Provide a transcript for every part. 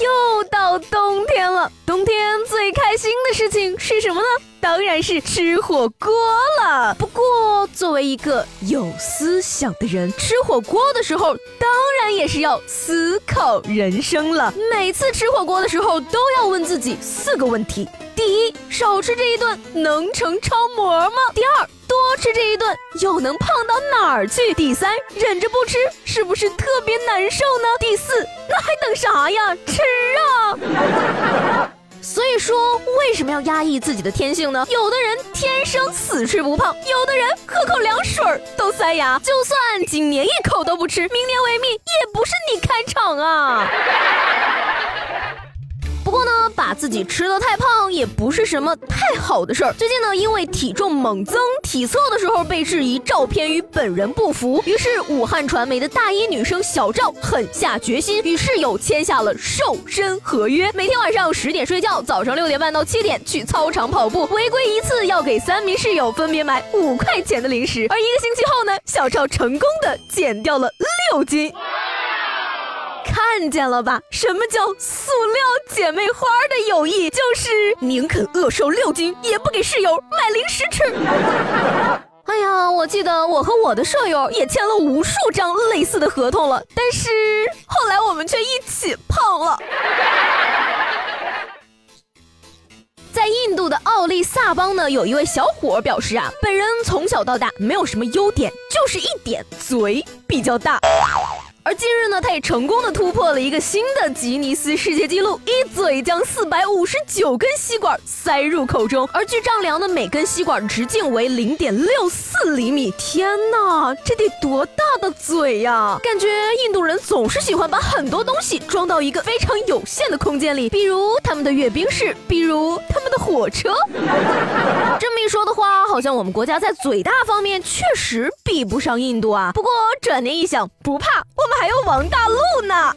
又到冬天了，冬天最开心的事情是什么呢？当然是吃火锅了。不过，作为一个有思想的人，吃火锅的时候，当然也是要思考人生了。每次吃火锅的时候，都要问自己四个问题：第一，少吃这一顿能成超模吗？第二，多吃这一顿又能胖到哪儿去？第三，忍着不吃是不是特别难受呢？第四，那还等啥呀？吃啊！所以说，为什么要压抑自己的天性呢？有的人天生死吃不胖，有的人喝口凉水都塞牙。就算今年一口都不吃，明年维密也不是你开场啊。自己吃的太胖也不是什么太好的事儿。最近呢，因为体重猛增，体测的时候被质疑照片与本人不符，于是武汉传媒的大一女生小赵狠下决心，与室友签下了瘦身合约，每天晚上十点睡觉，早上六点半到七点去操场跑步，违规一次要给三名室友分别买五块钱的零食。而一个星期后呢，小赵成功的减掉了六斤。看见了吧？什么叫塑料姐妹花的友谊？就是宁肯饿瘦六斤，也不给室友买零食吃。哎呀，我记得我和我的舍友也签了无数张类似的合同了，但是后来我们却一起胖了。在印度的奥利萨邦呢，有一位小伙表示啊，本人从小到大没有什么优点，就是一点嘴比较大。而近日呢，他也成功的突破了一个新的吉尼斯世界纪录，一嘴将四百五十九根吸管塞入口中。而据丈量呢，每根吸管直径为零点六四厘米。天哪，这得多大的嘴呀！感觉印度人总是喜欢把很多东西装到一个非常有限的空间里，比如他们的阅兵式，比如他们的火车。这么一说的话，好像我们国家在嘴大方面确实比不上印度啊。不过转念一想，不怕，我们。还有王大陆呢。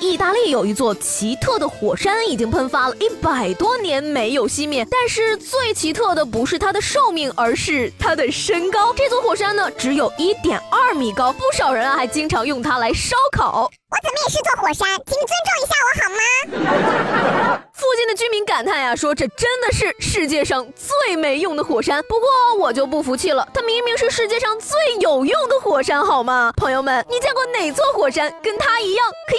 意大利有一座奇特的火山，已经喷发了一百多年没有熄灭。但是最奇特的不是它的寿命，而是它的身高。这座火山呢，只有一点二米高，不少人啊还经常用它来烧烤。我怎么也是座火山，请你尊重一下我好吗？附近的居民感叹呀，说这真的是世界上最没用的火山。不过我就不服气了，它明明是世界上最有用的火山，好吗？朋友们，你见过哪座火山跟它一样可以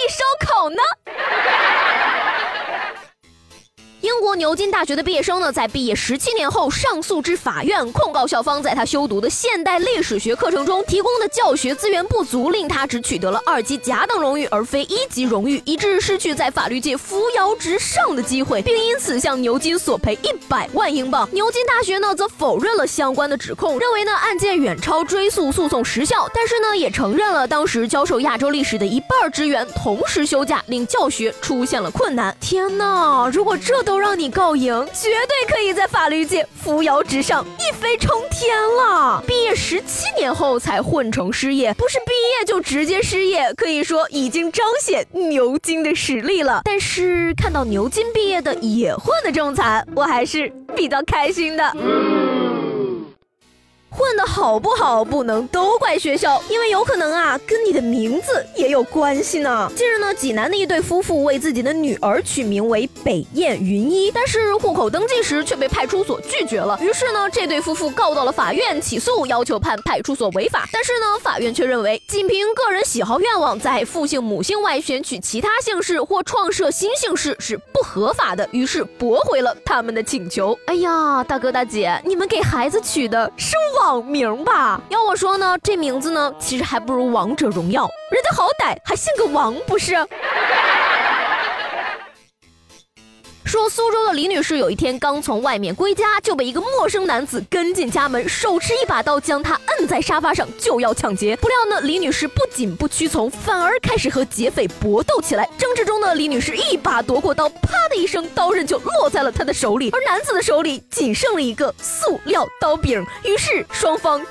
牛津大学的毕业生呢，在毕业十七年后上诉至法院，控告校方在他修读的现代历史学课程中提供的教学资源不足，令他只取得了二级甲等荣誉而非一级荣誉，以致失去在法律界扶摇直上的机会，并因此向牛津索赔一百万英镑。牛津大学呢，则否认了相关的指控，认为呢案件远超追诉诉讼时效，但是呢也承认了当时教授亚洲历史的一半职员同时休假，令教学出现了困难。天哪，如果这都。都让你告赢，绝对可以在法律界扶摇直上，一飞冲天了。毕业十七年后才混成失业，不是毕业就直接失业，可以说已经彰显牛津的实力了。但是看到牛津毕业的也混得这么惨，我还是比较开心的。混的好不好，不能都怪学校，因为有可能啊，跟你的名字也有关系呢。近日呢，济南的一对夫妇为自己的女儿取名为北雁云一，但是户口登记时却被派出所拒绝了。于是呢，这对夫妇告到了法院起诉，要求判派出所违法。但是呢，法院却认为，仅凭个人喜好愿望，在父姓母姓外选取其他姓氏或创设新姓氏是不合法的，于是驳回了他们的请求。哎呀，大哥大姐，你们给孩子取的是网名吧？要我说呢，这名字呢，其实还不如王者荣耀，人家好歹还姓个王，不是？说苏州的李女士有一天刚从外面归家，就被一个陌生男子跟进家门，手持一把刀将她摁在沙发上，就要抢劫。不料呢，李女士不仅不屈从，反而开始和劫匪搏斗起来。争执中呢，李女士一把夺过刀，啪的一声，刀刃就落在了她的手里，而男子的手里仅剩了一个塑料刀柄。于是双方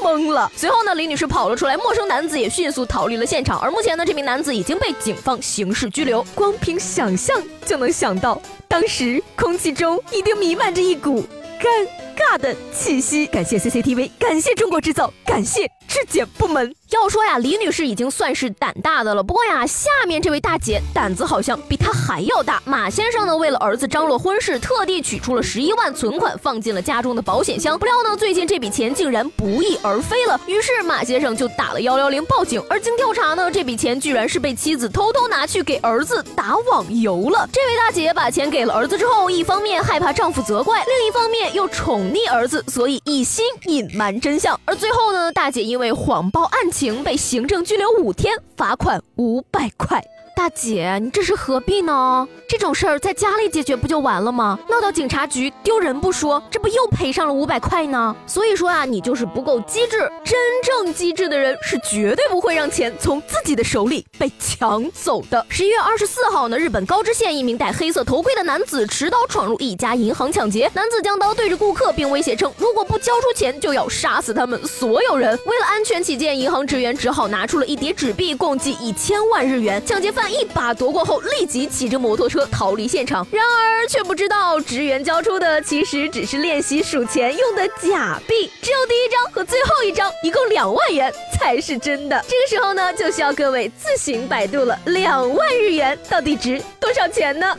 都懵了。随后呢，李女士跑了出来，陌生男子也迅速逃离了现场。而目前呢，这名男子已经被警方刑事拘留。光凭想象就能想到。当时空气中一定弥漫着一股尴尬的气息。感谢 CCTV，感谢中国制造，感谢质检部门。要说呀，李女士已经算是胆大的了。不过呀，下面这位大姐胆子好像比她还要大。马先生呢，为了儿子张罗婚事，特地取出了十一万存款，放进了家中的保险箱。不料呢，最近这笔钱竟然不翼而飞了。于是马先生就打了幺幺零报警。而经调查呢，这笔钱居然是被妻子偷偷拿去给儿子打网游了。这位大姐把钱给了儿子之后，一方面害怕丈夫责怪，另一方面又宠溺儿子，所以一心隐瞒真相。而最后呢，大姐因为谎报案情。被行政拘留五天，罚款五百块。大姐，你这是何必呢？这种事儿在家里解决不就完了吗？闹到警察局丢人不说，这不又赔上了五百块呢？所以说啊，你就是不够机智。真正机智的人是绝对不会让钱从自己的手里被抢走的。十一月二十四号呢，日本高知县一名戴黑色头盔的男子持刀闯入一家银行抢劫。男子将刀对着顾客，并威胁称，如果不交出钱，就要杀死他们所有人。为了安全起见，银行职员只好拿出了一叠纸币，共计一千万日元。抢劫犯。一把夺过后，立即骑着摩托车逃离现场。然而，却不知道职员交出的其实只是练习数钱用的假币，只有第一张和最后一张，一共两万元才是真的。这个时候呢，就需要各位自行百度了。两万日元到底值多少钱呢？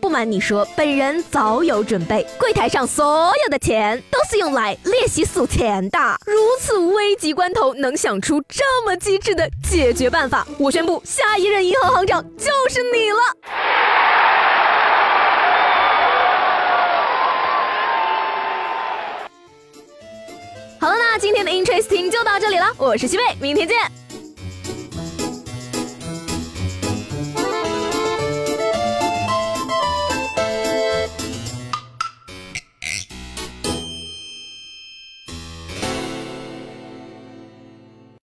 不瞒你说，本人早有准备，柜台上所有的钱都是用来练习数钱的。如此危急关头，能想出这么机智的解决办法，我宣布，下一任银行行长就是你了。好了，那今天的 Interesting 就到这里了，我是西贝，明天见。